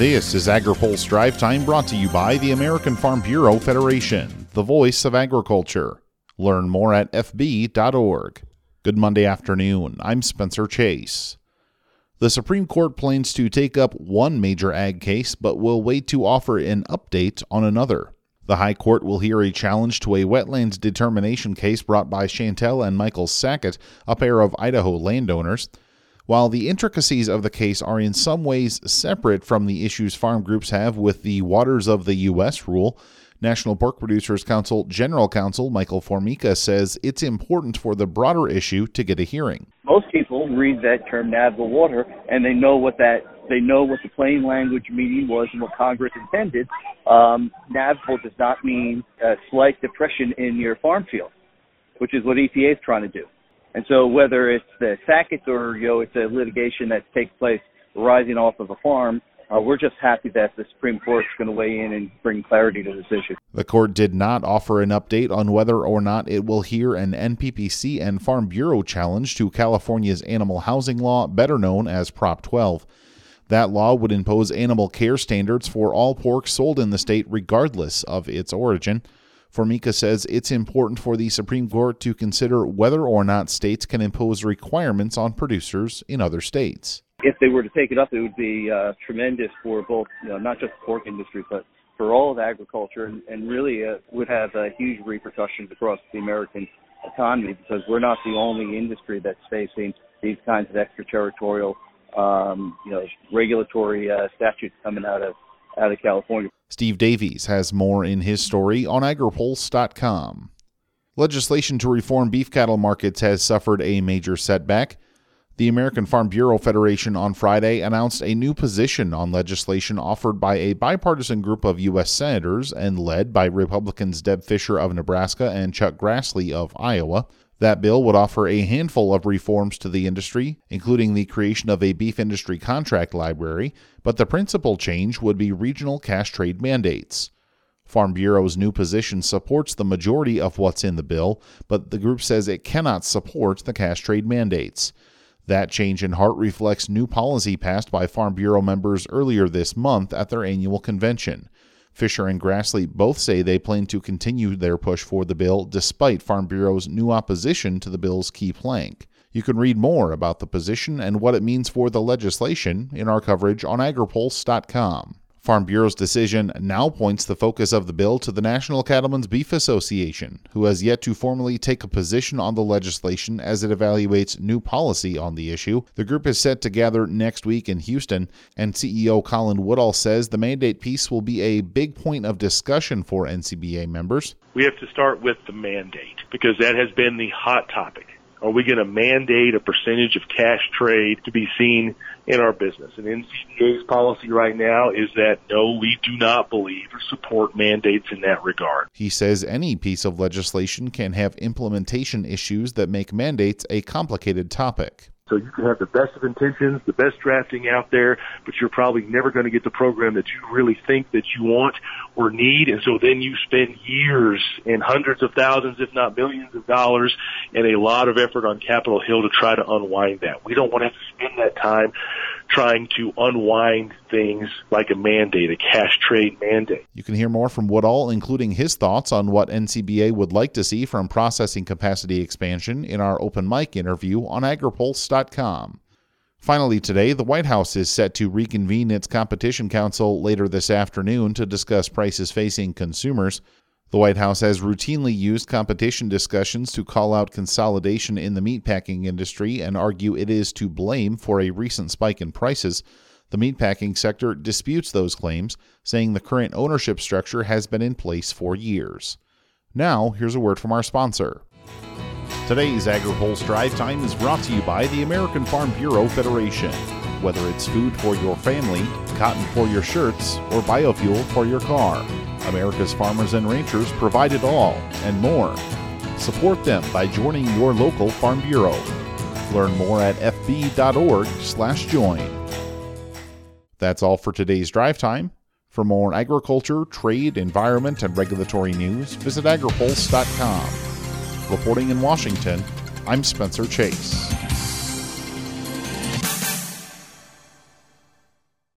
This is AgriPulse Drive Time brought to you by the American Farm Bureau Federation, the voice of agriculture. Learn more at fb.org. Good Monday afternoon. I'm Spencer Chase. The Supreme Court plans to take up one major ag case, but will wait to offer an update on another. The High Court will hear a challenge to a wetlands determination case brought by Chantell and Michael Sackett, a pair of Idaho landowners. While the intricacies of the case are in some ways separate from the issues farm groups have with the Waters of the U.S. rule, National Pork Producers Council General Counsel Michael Formica says it's important for the broader issue to get a hearing. Most people read that term navigable water and they know what that they know what the plain language meaning was and what Congress intended. Um, navigable does not mean a slight depression in your farm field, which is what EPA is trying to do. And so whether it's the Sackett or you know it's a litigation that takes place rising off of a farm, uh, we're just happy that the Supreme Court is going to weigh in and bring clarity to this issue. The court did not offer an update on whether or not it will hear an NPPC and Farm Bureau challenge to California's animal housing law, better known as Prop 12. That law would impose animal care standards for all pork sold in the state, regardless of its origin. Formica says it's important for the Supreme Court to consider whether or not states can impose requirements on producers in other states. If they were to take it up, it would be uh, tremendous for both, you know, not just the pork industry, but for all of agriculture, and, and really uh, would have uh, huge repercussions across the American economy because we're not the only industry that's facing these kinds of extraterritorial um, you know, regulatory uh, statutes coming out of out of California. Steve Davies has more in his story on agripulse.com. Legislation to reform beef cattle markets has suffered a major setback. The American Farm Bureau Federation on Friday announced a new position on legislation offered by a bipartisan group of U.S. senators and led by Republicans Deb Fischer of Nebraska and Chuck Grassley of Iowa. That bill would offer a handful of reforms to the industry, including the creation of a beef industry contract library, but the principal change would be regional cash trade mandates. Farm Bureau's new position supports the majority of what's in the bill, but the group says it cannot support the cash trade mandates. That change in heart reflects new policy passed by Farm Bureau members earlier this month at their annual convention. Fischer and Grassley both say they plan to continue their push for the bill despite Farm Bureau's new opposition to the bill's key plank. You can read more about the position and what it means for the legislation in our coverage on agripulse.com. Farm Bureau's decision now points the focus of the bill to the National Cattlemen's Beef Association, who has yet to formally take a position on the legislation as it evaluates new policy on the issue. The group is set to gather next week in Houston, and CEO Colin Woodall says the mandate piece will be a big point of discussion for NCBA members. We have to start with the mandate because that has been the hot topic. Are we going to mandate a percentage of cash trade to be seen in our business? And NCBA's policy right now is that no, we do not believe or support mandates in that regard. He says any piece of legislation can have implementation issues that make mandates a complicated topic. So you can have the best of intentions, the best drafting out there, but you're probably never going to get the program that you really think that you want or need. And so then you spend years and hundreds of thousands, if not millions of dollars and a lot of effort on Capitol Hill to try to unwind that. We don't want to have to spend that time trying to unwind things like a mandate, a cash trade mandate. You can hear more from Woodall, including his thoughts on what NCBA would like to see from processing capacity expansion in our open mic interview on agripulse.com. Finally, today, the White House is set to reconvene its Competition Council later this afternoon to discuss prices facing consumers. The White House has routinely used competition discussions to call out consolidation in the meatpacking industry and argue it is to blame for a recent spike in prices. The meatpacking sector disputes those claims, saying the current ownership structure has been in place for years. Now, here's a word from our sponsor. Today's AgriPulse Drive Time is brought to you by the American Farm Bureau Federation. Whether it's food for your family, cotton for your shirts, or biofuel for your car. America's farmers and ranchers provide it all and more. Support them by joining your local Farm Bureau. Learn more at fb.org/join. That's all for today's drive time. For more agriculture, trade, environment, and regulatory news, visit agripulse.com. Reporting in Washington, I'm Spencer Chase.